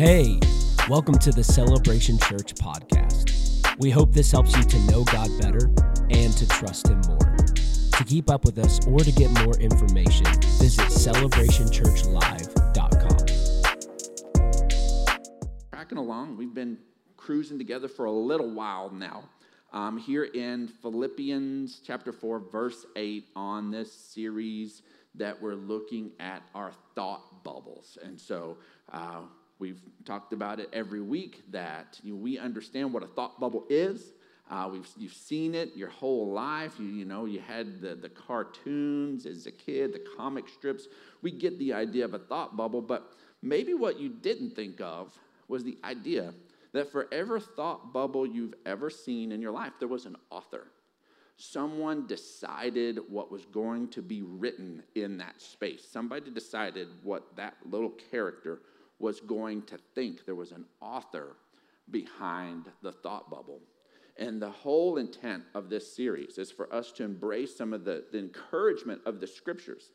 Hey, welcome to the Celebration Church podcast. We hope this helps you to know God better and to trust Him more. To keep up with us or to get more information, visit celebrationchurchlive.com. Tracking along, we've been cruising together for a little while now. Um, here in Philippians chapter 4, verse 8, on this series that we're looking at our thought bubbles. And so, uh, We've talked about it every week that you know, we understand what a thought bubble is. Uh, we've, you've seen it your whole life. You, you know, you had the, the cartoons as a kid, the comic strips. We get the idea of a thought bubble, but maybe what you didn't think of was the idea that for every thought bubble you've ever seen in your life, there was an author. Someone decided what was going to be written in that space. Somebody decided what that little character was going to think. There was an author behind the thought bubble. And the whole intent of this series is for us to embrace some of the, the encouragement of the scriptures,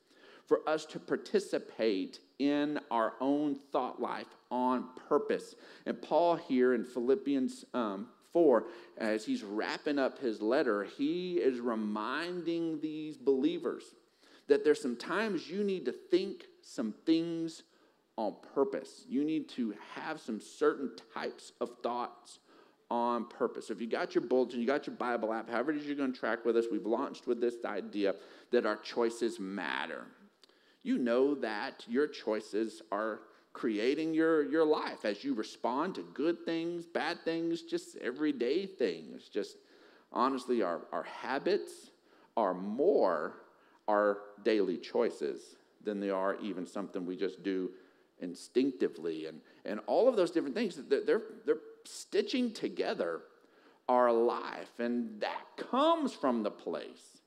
for us to participate in our own thought life on purpose. And Paul, here in Philippians um, 4, as he's wrapping up his letter, he is reminding these believers that there's some times you need to think some things on purpose. You need to have some certain types of thoughts on purpose. So if you got your bulletin, you got your Bible app, however it is you're going to track with us, we've launched with this idea that our choices matter. You know that your choices are creating your, your life as you respond to good things, bad things, just everyday things. Just honestly, our, our habits are more our daily choices than they are even something we just do instinctively and, and all of those different things they're, they're stitching together our life. And that comes from the place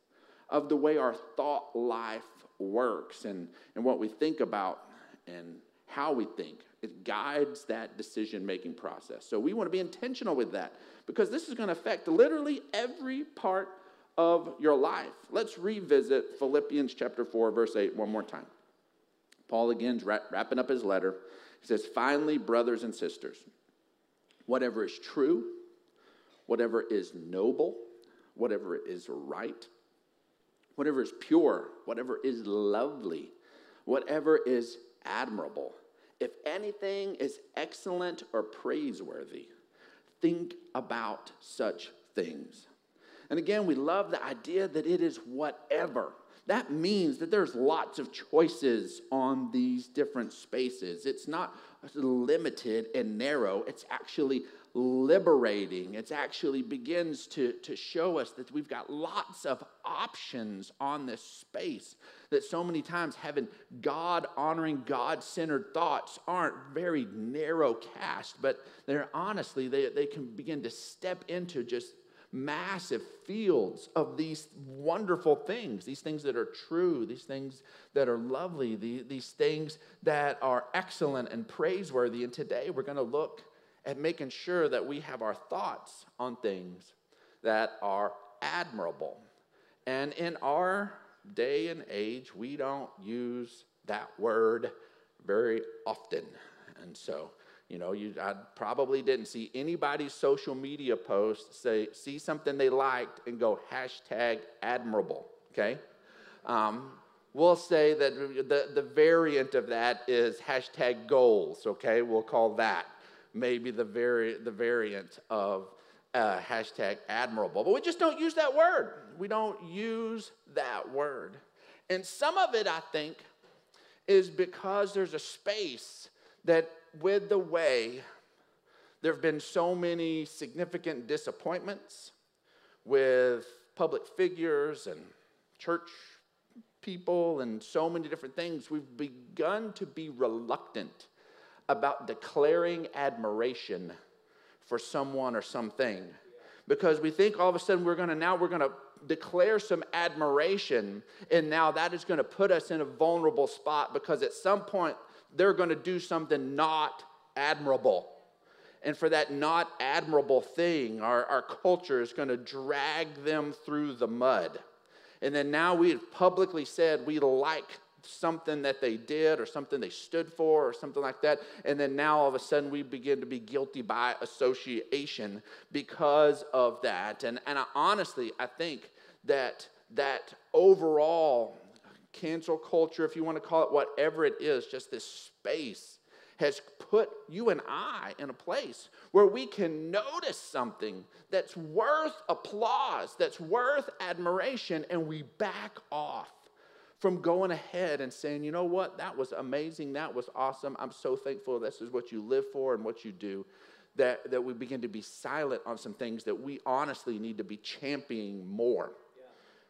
of the way our thought life works and, and what we think about and how we think. It guides that decision making process. So we want to be intentional with that because this is going to affect literally every part of your life. Let's revisit philippians chapter 4 verse 8 one more time Paul again's wrapping up his letter. He says, Finally, brothers and sisters, whatever is true, whatever is noble, whatever is right, whatever is pure, whatever is lovely, whatever is admirable, if anything is excellent or praiseworthy, think about such things. And again, we love the idea that it is whatever that means that there's lots of choices on these different spaces. It's not limited and narrow, it's actually liberating. It actually begins to, to show us that we've got lots of options on this space. That so many times having God honoring, God centered thoughts aren't very narrow cast, but they're honestly, they, they can begin to step into just massive fields of these wonderful things, these things that are true, these things that are lovely, these things that are excellent and praiseworthy. And today we're going to look at making sure that we have our thoughts on things that are admirable. And in our day and age, we don't use that word very often. And so you know, you, I probably didn't see anybody's social media post say, see something they liked and go hashtag admirable, okay? Um, we'll say that the, the variant of that is hashtag goals, okay? We'll call that maybe the, vari- the variant of uh, hashtag admirable. But we just don't use that word. We don't use that word. And some of it, I think, is because there's a space that with the way there have been so many significant disappointments with public figures and church people and so many different things, we've begun to be reluctant about declaring admiration for someone or something. Because we think all of a sudden we're going to now we're going to declare some admiration and now that is going to put us in a vulnerable spot because at some point they're going to do something not admirable. And for that not admirable thing, our, our culture is going to drag them through the mud. And then now we have publicly said we like something that they did or something they stood for or something like that. And then now all of a sudden we begin to be guilty by association because of that. And, and I, honestly, I think that that overall cancel culture, if you want to call it whatever it is, just this space has put you and I in a place where we can notice something that's worth applause, that's worth admiration, and we back off from going ahead and saying, you know what, that was amazing, that was awesome, I'm so thankful this is what you live for and what you do. That, that we begin to be silent on some things that we honestly need to be championing more.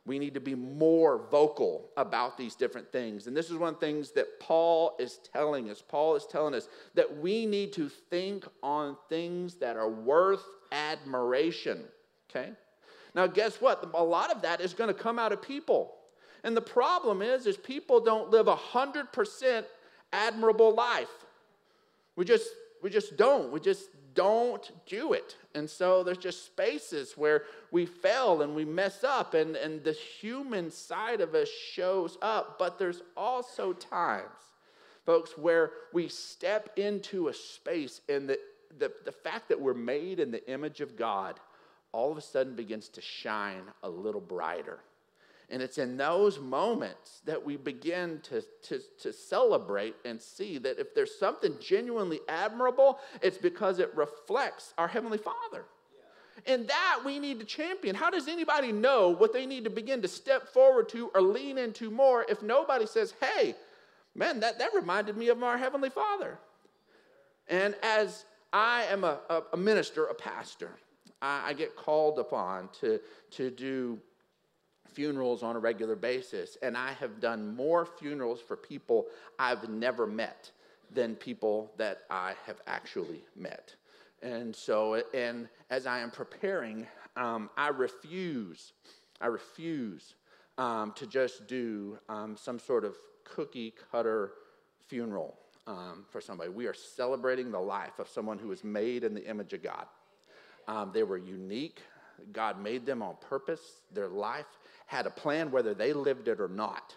We need to be more vocal about these different things. And this is one of the things that Paul is telling us. Paul is telling us that we need to think on things that are worth admiration. Okay? Now, guess what? A lot of that is going to come out of people. And the problem is, is people don't live a hundred percent admirable life. We just we just don't. We just don't do it. And so there's just spaces where we fail and we mess up, and, and the human side of us shows up. But there's also times, folks, where we step into a space and the, the, the fact that we're made in the image of God all of a sudden begins to shine a little brighter. And it's in those moments that we begin to, to, to celebrate and see that if there's something genuinely admirable, it's because it reflects our Heavenly Father. And that we need to champion. How does anybody know what they need to begin to step forward to or lean into more if nobody says, hey, man, that, that reminded me of our Heavenly Father? And as I am a, a, minister, a pastor, I, I get called upon to, to do funerals on a regular basis, and I have done more funerals for people I've never met than people that I have actually met. And so, and as I am preparing, um, I refuse, I refuse um, to just do um, some sort of cookie cutter funeral um, for somebody. We are celebrating the life of someone who was made in the image of God. Um, they were unique. God made them on purpose. Their life had a plan whether they lived it or not.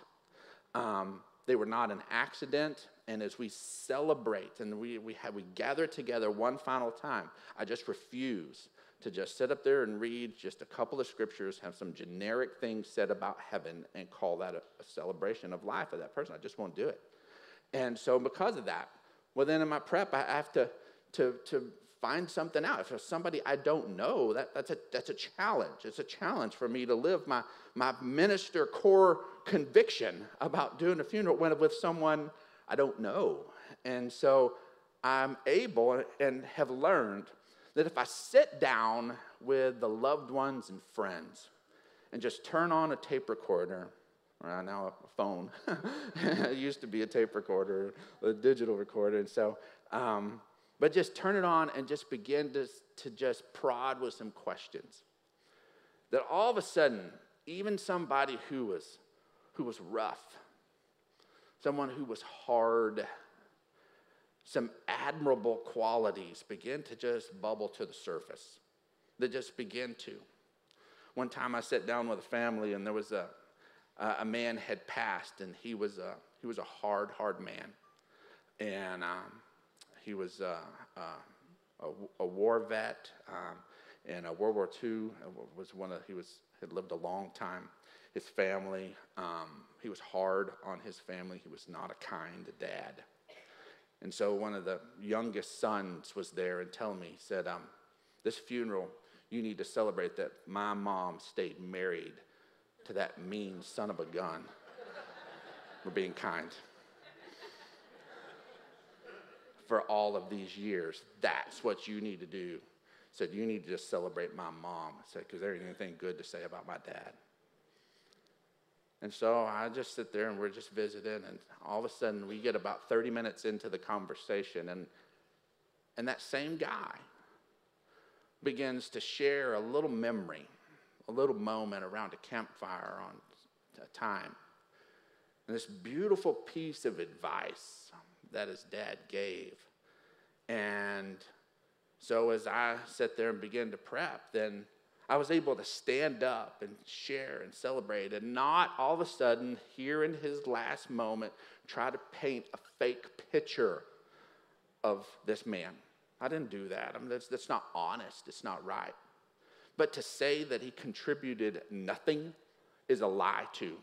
Um, they were not an accident. And as we celebrate and we, we, have, we gather together one final time, I just refuse to just sit up there and read just a couple of scriptures, have some generic things said about heaven, and call that a, a celebration of life of that person. I just won't do it. And so, because of that, well, then in my prep, I have to, to, to find something out. If there's somebody I don't know, that, that's, a, that's a challenge. It's a challenge for me to live my, my minister core conviction about doing a funeral when with someone I don't know. And so I'm able and have learned that if I sit down with the loved ones and friends and just turn on a tape recorder, or now a phone, it used to be a tape recorder, a digital recorder, and so um, but just turn it on and just begin to, to just prod with some questions. That all of a sudden, even somebody who was, who was rough, someone who was hard, some admirable qualities begin to just bubble to the surface. They just begin to. One time I sat down with a family and there was a, a man had passed and he was a, he was a hard, hard man. And um, he was uh, uh, a, a, war vet um, in World War II. Was one of he was had lived a long time. His family, um, he was hard on his family. He was not a kind dad. And so one of the youngest sons was there and telling me, he said, um, "This funeral, you need to celebrate that my mom stayed married to that mean son of a gun." We're being kind for all of these years. That's what you need to do. Said, you need to just celebrate my mom. Said, because there ain't anything good to say about my dad. And so I just sit there and we're just visiting, and all of a sudden we get about 30 minutes into the conversation, and, and that same guy begins to share a little memory, a little moment around a campfire on a time. And this beautiful piece of advice that his dad gave. And so as I sat there and began to prep, then I was able to stand up and share and celebrate and not all of a sudden, here in his last moment, try to paint a fake picture of this man. I didn't do that. I mean, that's, that's not honest, it's not right. But to say that he contributed nothing is a lie, too.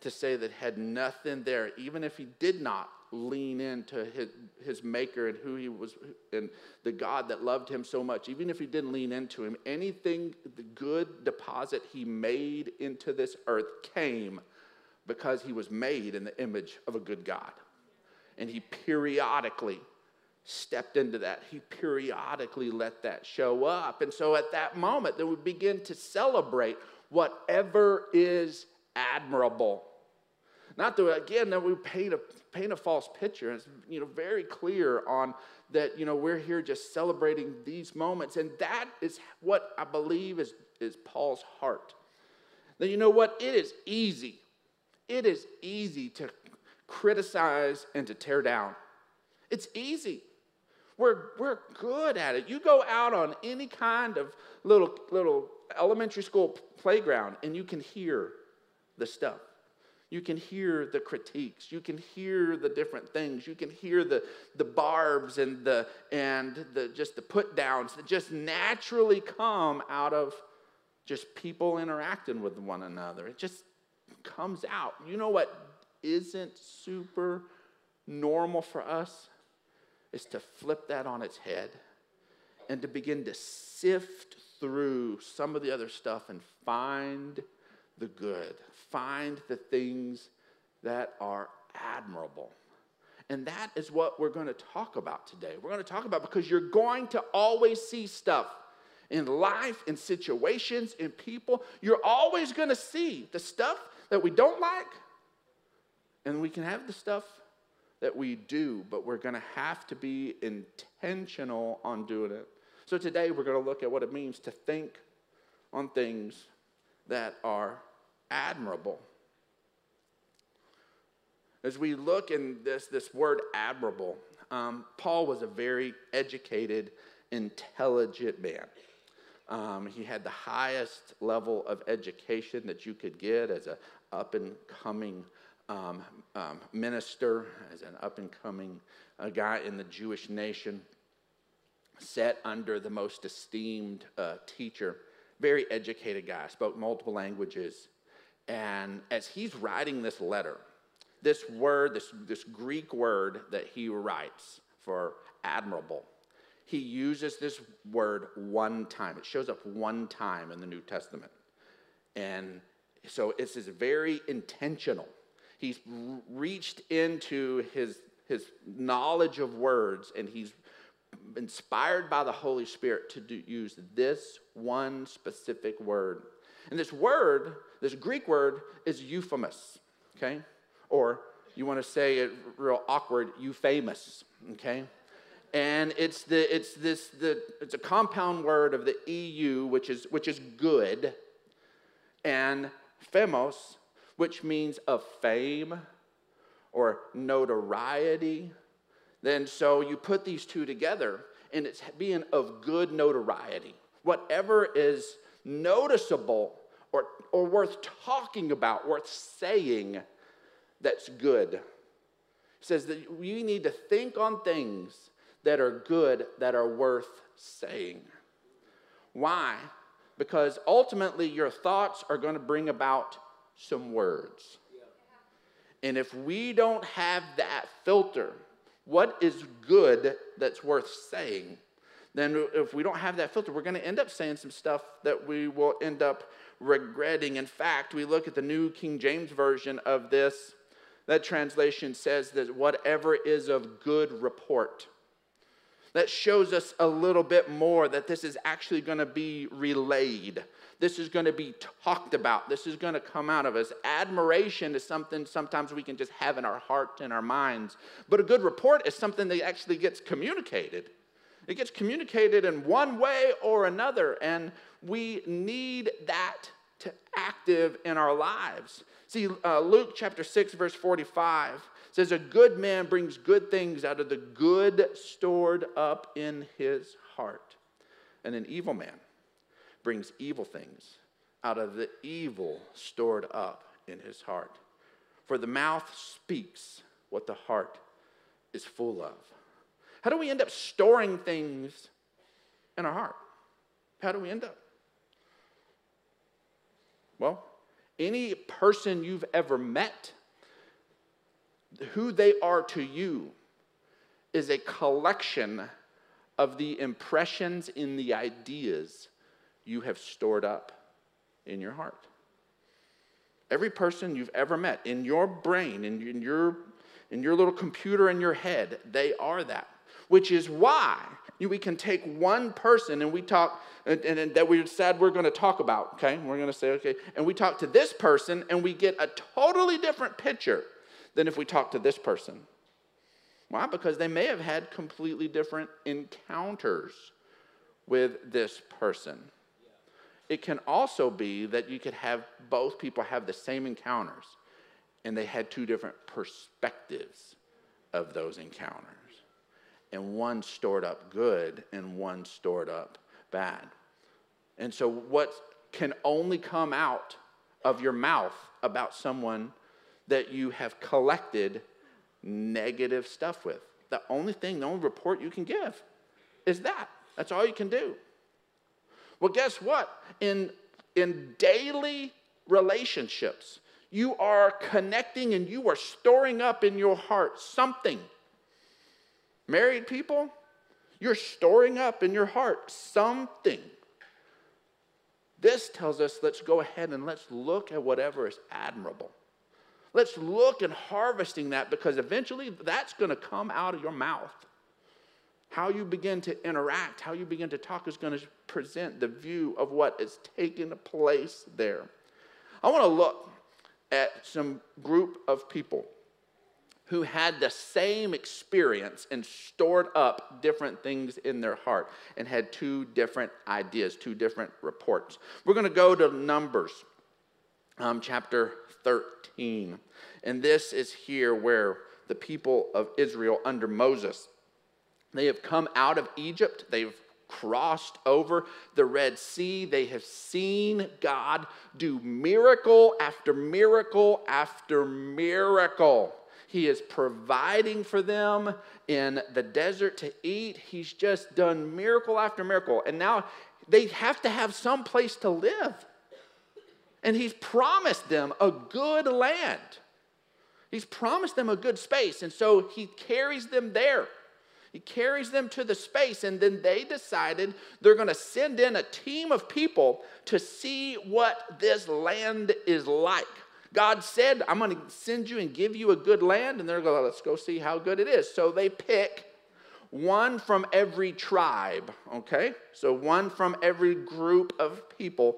To say that had nothing there, even if he did not lean into his, his maker and who he was and the God that loved him so much, even if he didn't lean into him, anything, the good deposit he made into this earth came because he was made in the image of a good God. And he periodically stepped into that. He periodically let that show up. And so at that moment, then we begin to celebrate whatever is admirable not to again, that we paint a, paint a false picture. It's, you know, very clear on that, you know, we're here just celebrating these moments. And that is what I believe is, is Paul's heart. That, you know what? It is easy. It is easy to criticize and to tear down. It's easy. We're, we're good at it. You go out on any kind of little, little elementary school playground and you can hear the stuff. You can hear the critiques. You can hear the different things. You can hear the, the barbs and the and the just the put downs that just naturally come out of just people interacting with one another. It just comes out. You know what isn't super normal for us is to flip that on its head and to begin to sift through some of the other stuff and find the good, find the things that are admirable. And that is what we're going to talk about today. We're going to talk about because you're going to always see stuff in life, in situations, in people. You're always going to see the stuff that we don't like, and we can have the stuff that we do, but we're going to have to be intentional on doing it. So today we're going to look at what it means to think on things that are admirable. As we look in this, this word admirable, um, Paul was a very educated, intelligent man. Um, he had the highest level of education that you could get as an up and coming um, um, minister, as an up and coming uh, guy in the Jewish nation, set under the most esteemed uh, teacher. Very educated guy, spoke multiple languages, and as he's writing this letter, this word, this, this Greek word that he writes for admirable, he uses this word one time. It shows up one time in the New Testament. And so it's is very intentional. He's reached into his, his knowledge of words and he's inspired by the Holy Spirit to do, use this one specific word. And this word this Greek word is euphemos, okay? Or you want to say it real awkward, euphemos, okay? And it's the it's this the it's a compound word of the EU, which is which is good, and phemos, which means of fame or notoriety. Then so you put these two together, and it's being of good notoriety. Whatever is noticeable or, or worth talking about, worth saying that's good. He says that we need to think on things that are good, that are worth saying. Why? Because ultimately, your thoughts are going to bring about some words. And if we don't have that filter, what is good that's worth saying, then if we don't have that filter, we're going to end up saying some stuff that we will end up regretting. In fact, we look at the New King James Version of this. That translation says that whatever is of good report. That shows us a little bit more that this is actually going to be relayed. This is going to be talked about. This is going to come out of us. Admiration is something sometimes we can just have in our heart and our minds. But a good report is something that actually gets communicated. It gets communicated in one way or another, and we need that to active in our lives. See, uh, Luke chapter 6, verse 45 says, A good man brings good things out of the good stored up in his heart, and an evil man brings evil things out of the evil stored up in his heart. For the mouth speaks what the heart is full of. How do we end up storing things in our heart? How do we end up? Well, any person you've ever met, who they are to you is a collection of the impressions in the ideas you have stored up in your heart. Every person you've ever met in your brain, in, your, in your little computer in your head, they are that. Which is why we can take one person and we talk, and, and that we said we're going to talk about, okay? We're going to say, okay, and we talk to this person and we get a totally different picture than if we talk to this person. Why? Because they may have had completely different encounters with this person. It can also be that you could have both people have the same encounters and they had two different perspectives of those encounters. And one stored up good and one stored up bad. And so, what can only come out of your mouth about someone that you have collected negative stuff with? The only thing, the only report you can give is that. That's all you can do. Well, guess what? In, in daily relationships, you are connecting and you are storing up in your heart something. Married people, you're storing up in your heart something. This tells us let's go ahead and let's look at whatever is admirable. Let's look at harvesting that because eventually that's going to come out of your mouth. How you begin to interact, how you begin to talk is going to present the view of what is taking place there. I want to look at some group of people who had the same experience and stored up different things in their heart and had two different ideas, two different reports. We're going to go to Numbers um, chapter 13. And this is here where the people of Israel under Moses they have come out of Egypt. They've crossed over the Red Sea. They have seen God do miracle after miracle after miracle. He is providing for them in the desert to eat. He's just done miracle after miracle. And now they have to have some place to live. And he's promised them a good land. He's promised them a good space. And so he carries them there. He carries them to the space, and then they decided they're going to send in a team of people to see what this land is like. God said, I'm going to send you and give you a good land, and they're going, let's go see how good it is. So they pick one from every tribe, okay? So one from every group of people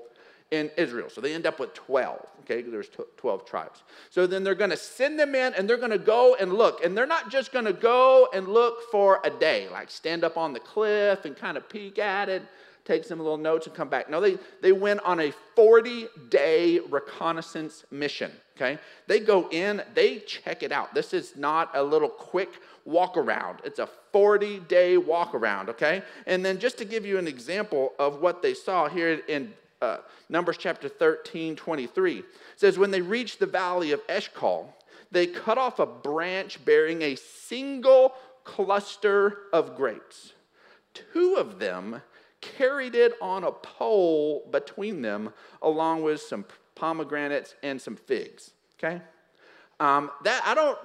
in Israel. So they end up with 12, okay? There's 12 tribes. So then they're going to send them in and they're going to go and look. And they're not just going to go and look for a day, like stand up on the cliff and kind of peek at it, take some little notes and come back. No, they, they went on a 40 day reconnaissance mission, okay? They go in, they check it out. This is not a little quick walk around, it's a 40 day walk around, okay? And then just to give you an example of what they saw here in uh, Numbers chapter 13, 23. says, When they reached the valley of Eshcol, they cut off a branch bearing a single cluster of grapes. Two of them carried it on a pole between them, along with some pomegranates and some figs. Okay? Um, that I don't.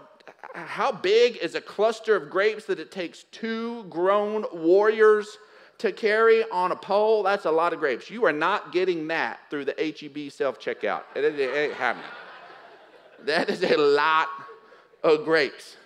How big is a cluster of grapes that it takes two grown warriors to carry on a pole, that's a lot of grapes. You are not getting that through the HEB self checkout. It, it, it ain't happening. That is a lot of grapes.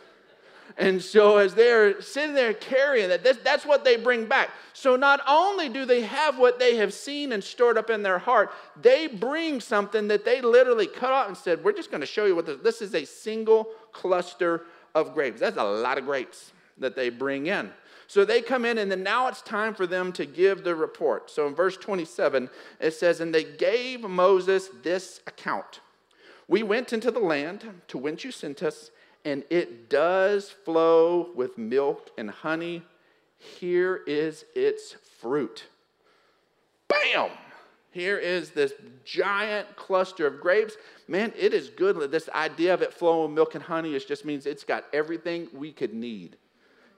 And so, as they're sitting there carrying that, that's, what they bring back. So, not only do they have what they have seen and stored up in their heart, they bring something that they literally cut off and said, We're just going to show you what this, this is a single cluster of grapes. That's a lot of grapes that they bring in. So they come in, and then now it's time for them to give the report. So in verse 27, it says, And they gave Moses this account We went into the land to whence you sent us, and it does flow with milk and honey. Here is its fruit. Bam! Here is this giant cluster of grapes. Man, it is good. This idea of it flowing with milk and honey it just means it's got everything we could need.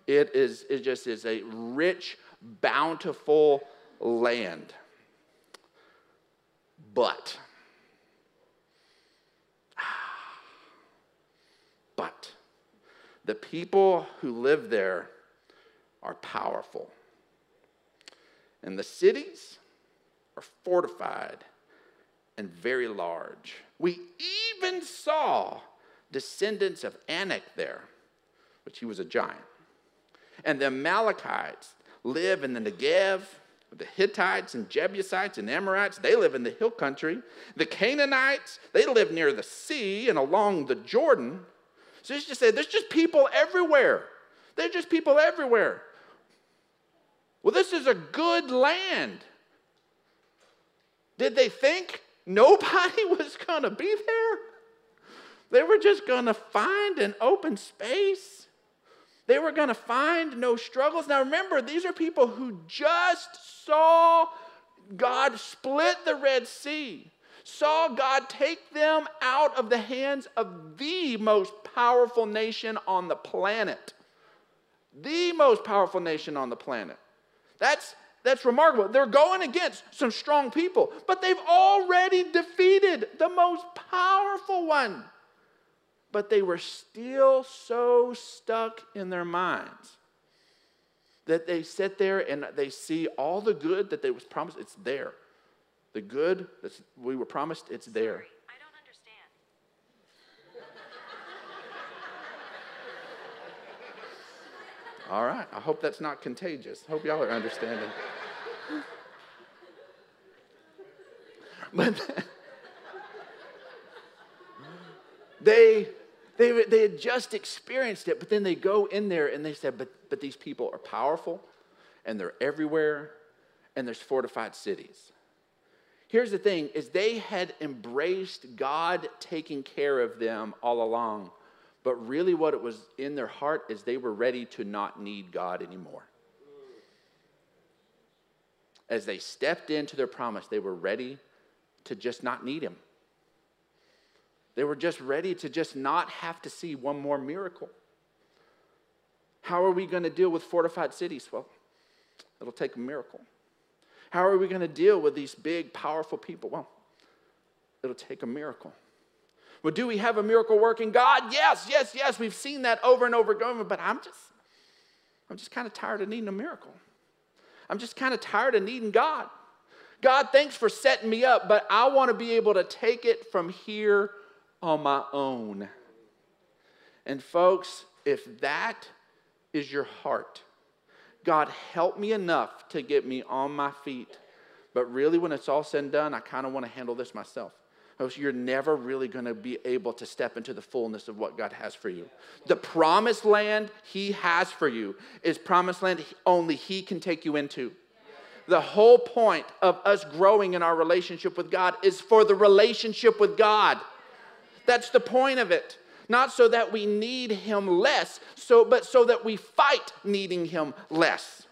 It is it just is a rich, bountiful land. But but the people who live there are powerful. And the cities are fortified and very large. We even saw descendants of Anak there, which he was a giant. And the Amalekites live in the Negev. The Hittites and Jebusites and Amorites, they live in the hill country. The Canaanites, they live near the sea and along the Jordan. So he's just saying there's just people everywhere. There's just people everywhere. Well, this is a good land. Did they think nobody was going to be there? They were just going to find an open space. They were going to find no struggles. Now remember, these are people who just saw God split the Red Sea, saw God take them out of the hands of the most powerful nation on the planet. The most powerful nation on the planet. That's, that's remarkable. They're going against some strong people, but they've already defeated the most powerful one. But they were still so stuck in their minds that they sit there and they see all the good that they was promised. It's there. The good that we were promised, it's there. I don't understand. All right. I hope that's not contagious. Hope y'all are understanding. but they, they, they had just experienced it, but then they go in there and they said, but, but these people are powerful and they're everywhere and there's fortified cities. Here's the thing is they had embraced God taking care of them all along. But really, what it was in their heart is they were ready to not need God anymore. As they stepped into their promise, they were ready to just not need Him. They were just ready to just not have to see one more miracle. How are we going to deal with fortified cities? Well, it'll take a miracle. How are we going to deal with these big, powerful people? Well, it'll take a miracle. Well, do we have a miracle working God? Yes, yes, yes. We've seen that over and over again, but I'm just, I'm just kind of tired of needing a miracle. I'm just kind of tired of needing God. God, thanks for setting me up, but I want to be able to take it from here on my own. And folks, if that is your heart, God, help me enough to get me on my feet. But really, when it's all said and done, I kind of want to handle this myself. You're never really going to be able to step into the fullness of what God has for you. The promised land He has for you is promised land only He can take you into. The whole point of us growing in our relationship with God is for the relationship with God. That's the point of it. Not so that we need Him less, so, but so that we fight needing Him less.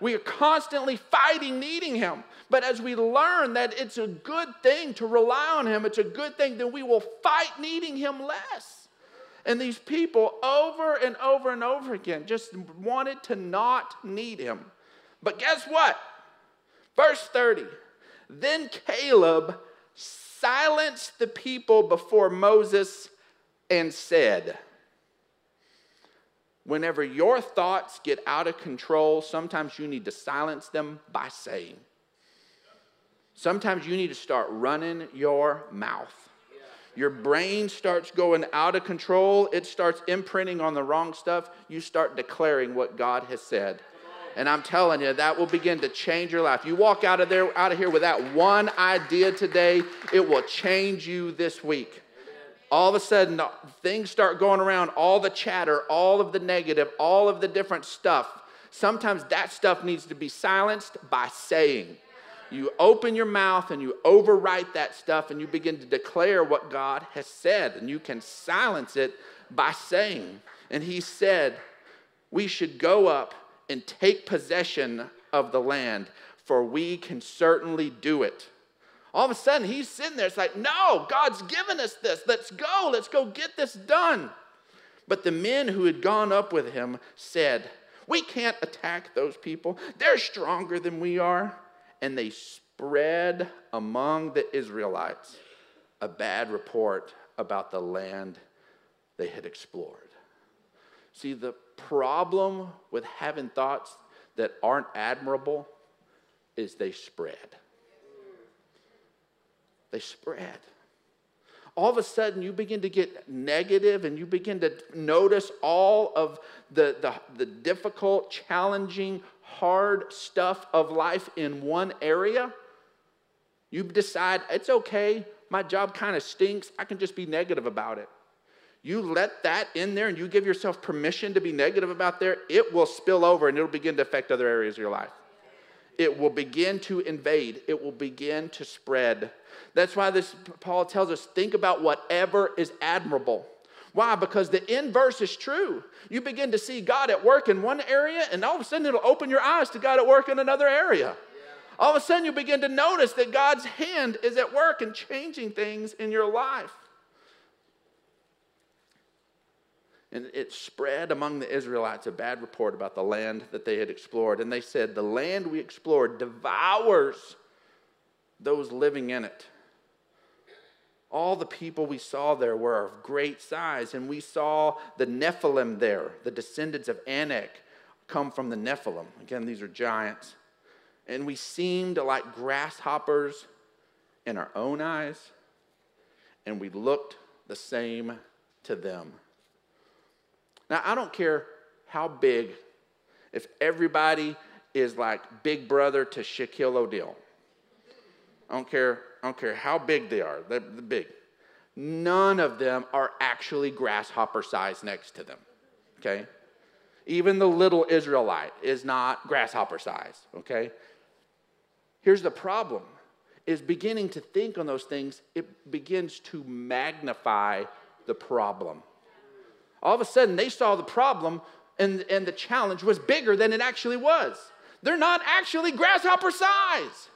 We are constantly fighting needing Him. But as we learn that it's a good thing to rely on Him, it's a good thing, then we will fight needing Him less. And these people, over and over and over again, just wanted to not need Him. But guess what? Verse 30 Then Caleb silenced the people before Moses and said, Whenever your thoughts get out of control, sometimes you need to silence them by saying. Sometimes you need to start running your mouth. Your brain starts going out of control, it starts imprinting on the wrong stuff. You start declaring what God has said. And I'm telling you, that will begin to change your life. You walk out of there, out of here with that one idea today, it will change you this week. All of a sudden, things start going around, all the chatter, all of the negative, all of the different stuff. Sometimes that stuff needs to be silenced by saying. You open your mouth and you overwrite that stuff and you begin to declare what God has said, and you can silence it by saying. And he said, We should go up and take possession of the land, for we can certainly do it. All of a sudden, he's sitting there. It's like, no, God's given us this. Let's go. Let's go get this done. But the men who had gone up with him said, We can't attack those people. They're stronger than we are. And they spread among the Israelites a bad report about the land they had explored. See, the problem with having thoughts that aren't admirable is they spread. They spread. All of a sudden, you begin to get negative and you begin to notice all of the, the, the difficult, challenging, hard stuff of life in one area. You decide it's okay, my job kind of stinks, I can just be negative about it you let that in there and you give yourself permission to be negative about there, it will spill over and it'll begin to affect other areas of your life. It will begin to invade, it will begin to spread. That's why this Paul tells us think about whatever is admirable. Why? Because the inverse is true. You begin to see God at work in one area, and all of a sudden it'll open your eyes to God at work in another area. All of a sudden you begin to notice that God's hand is at work and changing things in your life. And it spread among the Israelites a bad report about the land that they had explored. And they said, The land we explored devours those living in it. All the people we saw there were of great size, and we saw the Nephilim there, the descendants of Anak come from the Nephilim. Again, these are giants. And we seemed like grasshoppers in our own eyes, and we looked the same to them. Now, I don't care how big, if everybody is like big brother to Shaquille O'Neal. I don't care, I don't care how big they are, they're big. None of them are actually grasshopper size next to them. Okay? Even the little Israelite is not grasshopper size, okay? Here's the problem is beginning to think on those things, it begins to magnify the problem. All of a sudden, they saw the problem and, and the challenge was bigger than it actually was. They're not actually grasshopper size.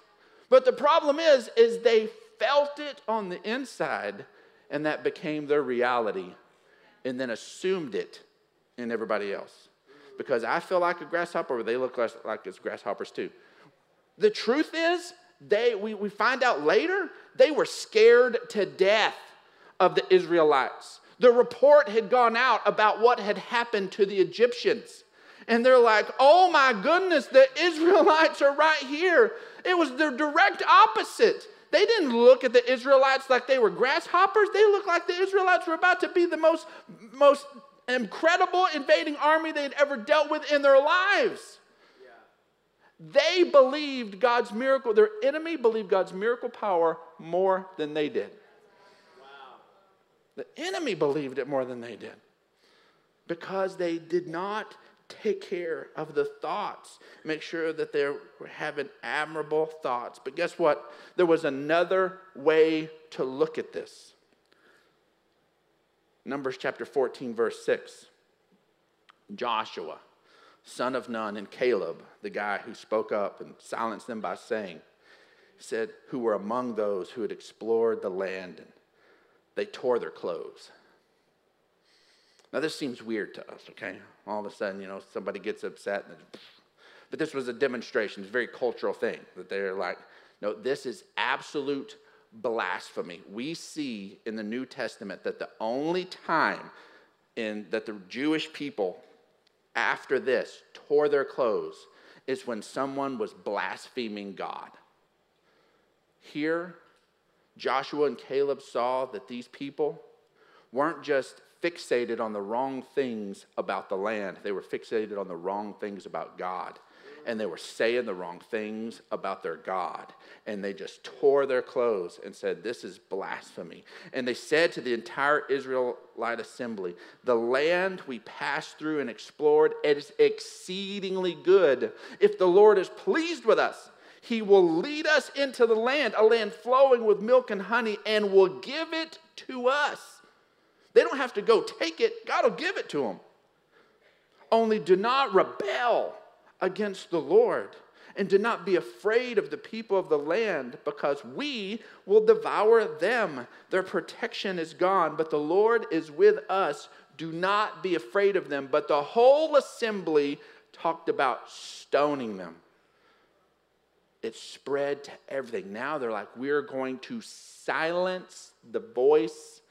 But the problem is, is they felt it on the inside, and that became their reality, and then assumed it in everybody else. Because I feel like a grasshopper, they look like, it's grasshoppers too. The truth is, they we, we find out later, they were scared to death of the Israelites. The report had gone out about what had happened to the Egyptians. And they're like, oh my goodness, the Israelites are right here. It was the direct opposite. They didn't look at the Israelites like they were grasshoppers. They looked like the Israelites were about to be the most, most incredible invading army they'd ever dealt with in their lives. They believed God's miracle, their enemy believed God's miracle power more than they did. The enemy believed it more than they did because they did not take care of the thoughts, make sure that they were having admirable thoughts. But guess what? There was another way to look at this. Numbers chapter 14, verse 6. Joshua, son of Nun, and Caleb, the guy who spoke up and silenced them by saying, said, who were among those who had explored the land and they tore their clothes. Now, this seems weird to us, okay? All of a sudden, you know, somebody gets upset. But this was a demonstration, it's a very cultural thing that they're like, no, this is absolute blasphemy. We see in the New Testament that the only time in that the Jewish people after this tore their clothes is when someone was blaspheming God. Here, Joshua and Caleb saw that these people weren't just fixated on the wrong things about the land, they were fixated on the wrong things about God. And they were saying the wrong things about their God. And they just tore their clothes and said, This is blasphemy. And they said to the entire Israelite assembly, The land we passed through and explored is exceedingly good. If the Lord is pleased with us, he will lead us into the land, a land flowing with milk and honey, and will give it to us. They don't have to go take it, God will give it to them. Only do not rebel against the Lord And do not be afraid of the people of the land, because we will devour them. Their protection is gone, but the Lord is with us. Do not be afraid of them. But the whole assembly talked about stoning them. It spread to everything. Now they're like, we're going to silence the voice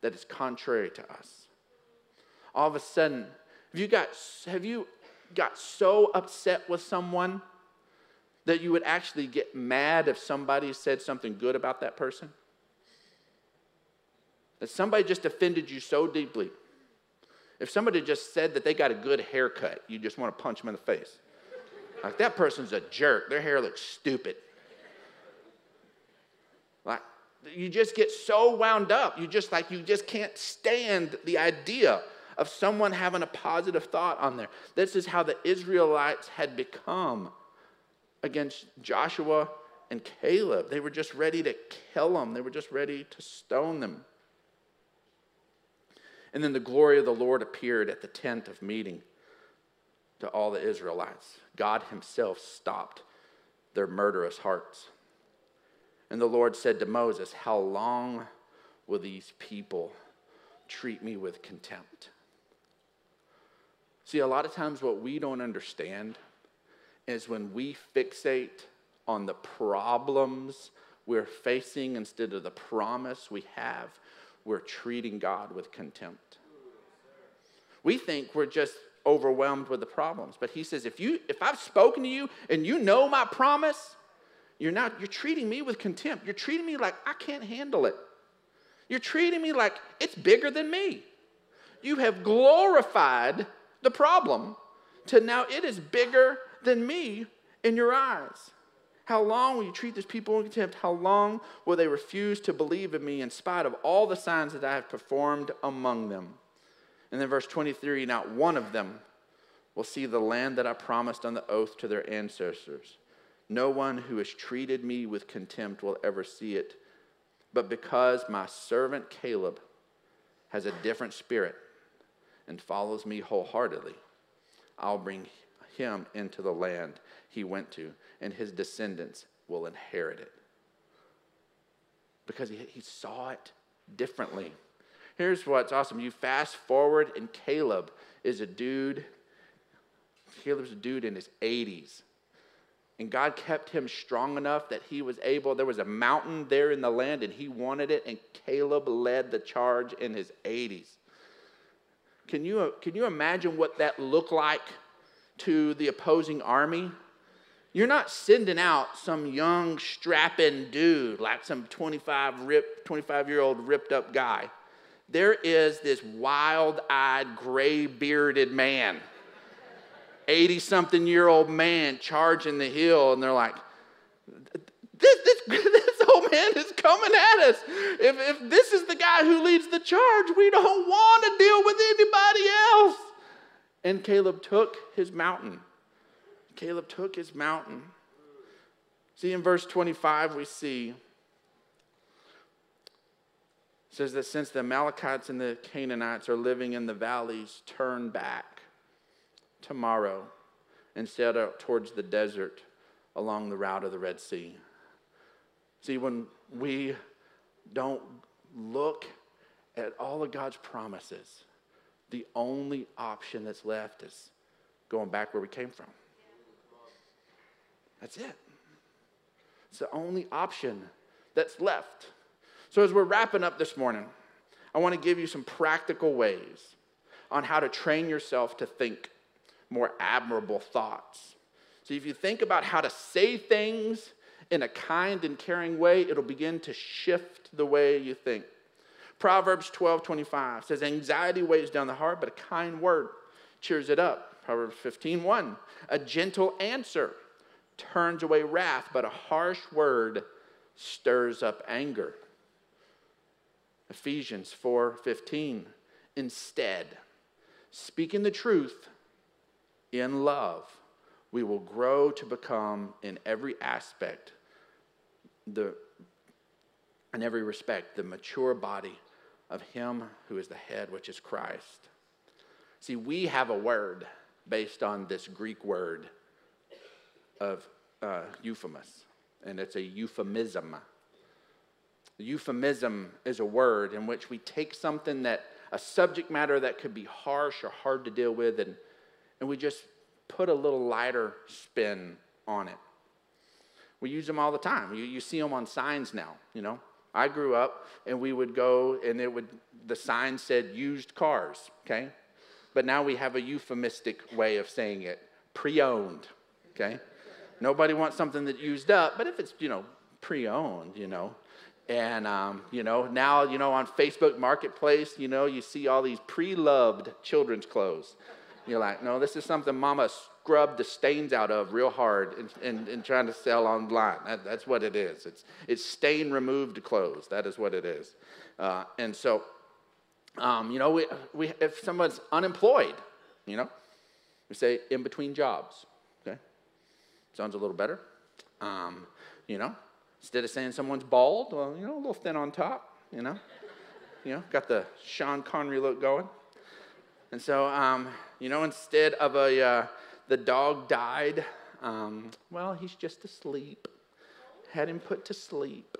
that is contrary to us. All of a sudden, have you got, have you got so upset with someone that you would actually get mad if somebody said something good about that person? That somebody just offended you so deeply. If somebody just said that they got a good haircut, you just want to punch them in the face. Like, that person's a jerk. Their hair looks stupid. Like, you just get so wound up. You just like, you just can't stand the idea of someone having a positive thought on there. This is how the Israelites had become against Joshua and Caleb. They were just ready to kill them, they were just ready to stone them. And then the glory of the Lord appeared at the tent of meeting to all the Israelites. God Himself stopped their murderous hearts. And the Lord said to Moses, How long will these people treat me with contempt? See, a lot of times what we don't understand is when we fixate on the problems we're facing instead of the promise we have, we're treating God with contempt. We think we're just overwhelmed with the problems, but he says if you if I've spoken to you and you know my promise, you're not you're treating me with contempt. You're treating me like I can't handle it. You're treating me like it's bigger than me. You have glorified the problem to now it is bigger than me in your eyes. How long will you treat these people in contempt? How long will they refuse to believe in me in spite of all the signs that I have performed among them? And then verse 23 not one of them will see the land that I promised on the oath to their ancestors. No one who has treated me with contempt will ever see it. But because my servant Caleb has a different spirit and follows me wholeheartedly, I'll bring him into the land he went to, and his descendants will inherit it. Because he, he saw it differently. Here's what's awesome. You fast forward, and Caleb is a dude. Caleb's a dude in his 80s. And God kept him strong enough that he was able, there was a mountain there in the land, and he wanted it, and Caleb led the charge in his 80s. Can you, can you imagine what that looked like to the opposing army? You're not sending out some young, strapping dude like some 25 rip, 25 year old ripped up guy there is this wild eyed, gray bearded man, 80 something year old man charging the hill, and they're like, this, this, this old man is coming at us. If, if this is the guy who leads the charge, we don't want to deal with anybody else. And Caleb took his mountain. Caleb took his mountain. See, in verse 25, we see says that since the Amalekites and the Canaanites are living in the valleys, turn back tomorrow set out towards the desert along the route of the Red Sea. See, when we don't look at all of God's promises, the only option that's left is going back where we came from. That's it. It's the only option that's left. So, as we're wrapping up this morning, I want to give you some practical ways on how to train yourself to think more admirable thoughts. So, if you think about how to say things in a kind and caring way, it'll begin to shift the way you think. Proverbs 12 25 says, Anxiety weighs down the heart, but a kind word cheers it up. Proverbs 15 1, a gentle answer turns away wrath, but a harsh word stirs up anger. Ephesians 4:15. Instead, speaking the truth in love, we will grow to become in every aspect the in every respect the mature body of him who is the head which is Christ. See, we have a word based on this Greek word of uh, euphemos, and it's a euphemism. Euphemism is a word in which we take something that, a subject matter that could be harsh or hard to deal with, and, and we just put a little lighter spin on it. We use them all the time. You, you see them on signs now, you know. I grew up and we would go and it would, the sign said used cars, okay? But now we have a euphemistic way of saying it pre owned, okay? Nobody wants something that used up, but if it's, you know, pre owned, you know, and, um, you know, now, you know, on Facebook Marketplace, you know, you see all these pre loved children's clothes. You're like, no, this is something mama scrubbed the stains out of real hard and, and, and trying to sell online. That, that's what it is. It's, it's stain removed clothes. That is what it is. Uh, and so, um, you know, we, we, if someone's unemployed, you know, we say in between jobs. Okay? Sounds a little better. Um, you know, Instead of saying someone's bald, well, you know, a little thin on top, you know. You know, got the Sean Connery look going. And so, um, you know, instead of a, uh, the dog died, um, well, he's just asleep. Had him put to sleep.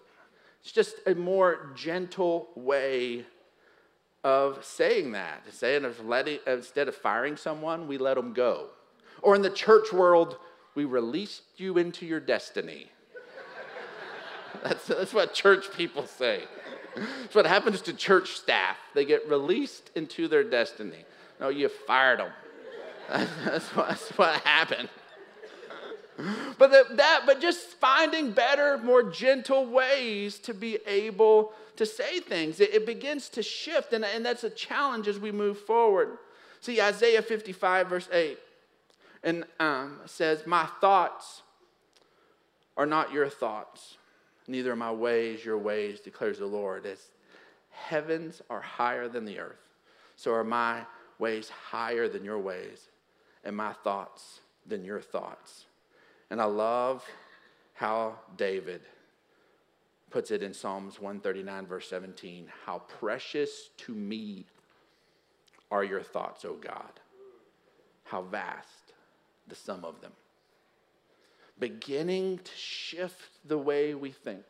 It's just a more gentle way of saying that. Saying of letting, instead of firing someone, we let them go. Or in the church world, we released you into your destiny. That's, that's what church people say. That's what happens to church staff. They get released into their destiny. No, you fired them. That's what, that's what happened. But the, that, but just finding better, more gentle ways to be able to say things. It, it begins to shift, and, and that's a challenge as we move forward. See, Isaiah 55, verse 8, and um, says, My thoughts are not your thoughts, Neither are my ways your ways, declares the Lord. As heavens are higher than the earth, so are my ways higher than your ways, and my thoughts than your thoughts. And I love how David puts it in Psalms 139, verse 17 How precious to me are your thoughts, O God. How vast the sum of them beginning to shift the way we think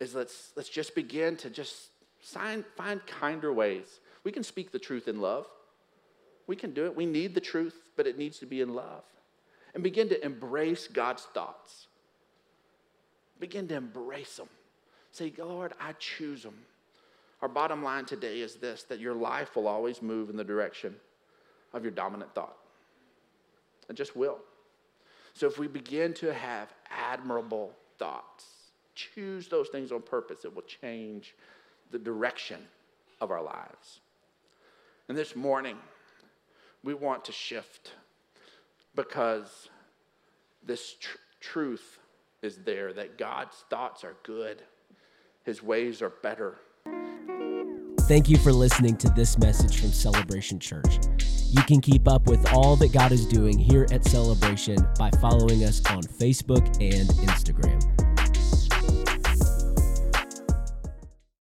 is let's, let's just begin to just sign, find kinder ways. We can speak the truth in love. We can do it. We need the truth, but it needs to be in love. And begin to embrace God's thoughts. Begin to embrace them. Say, Lord, I choose them. Our bottom line today is this that your life will always move in the direction of your dominant thought. It just will. So if we begin to have admirable thoughts, choose those things on purpose, it will change the direction of our lives. And this morning, we want to shift because this tr- truth is there that God's thoughts are good, His ways are better. Thank you for listening to this message from Celebration Church. You can keep up with all that God is doing here at Celebration by following us on Facebook and Instagram.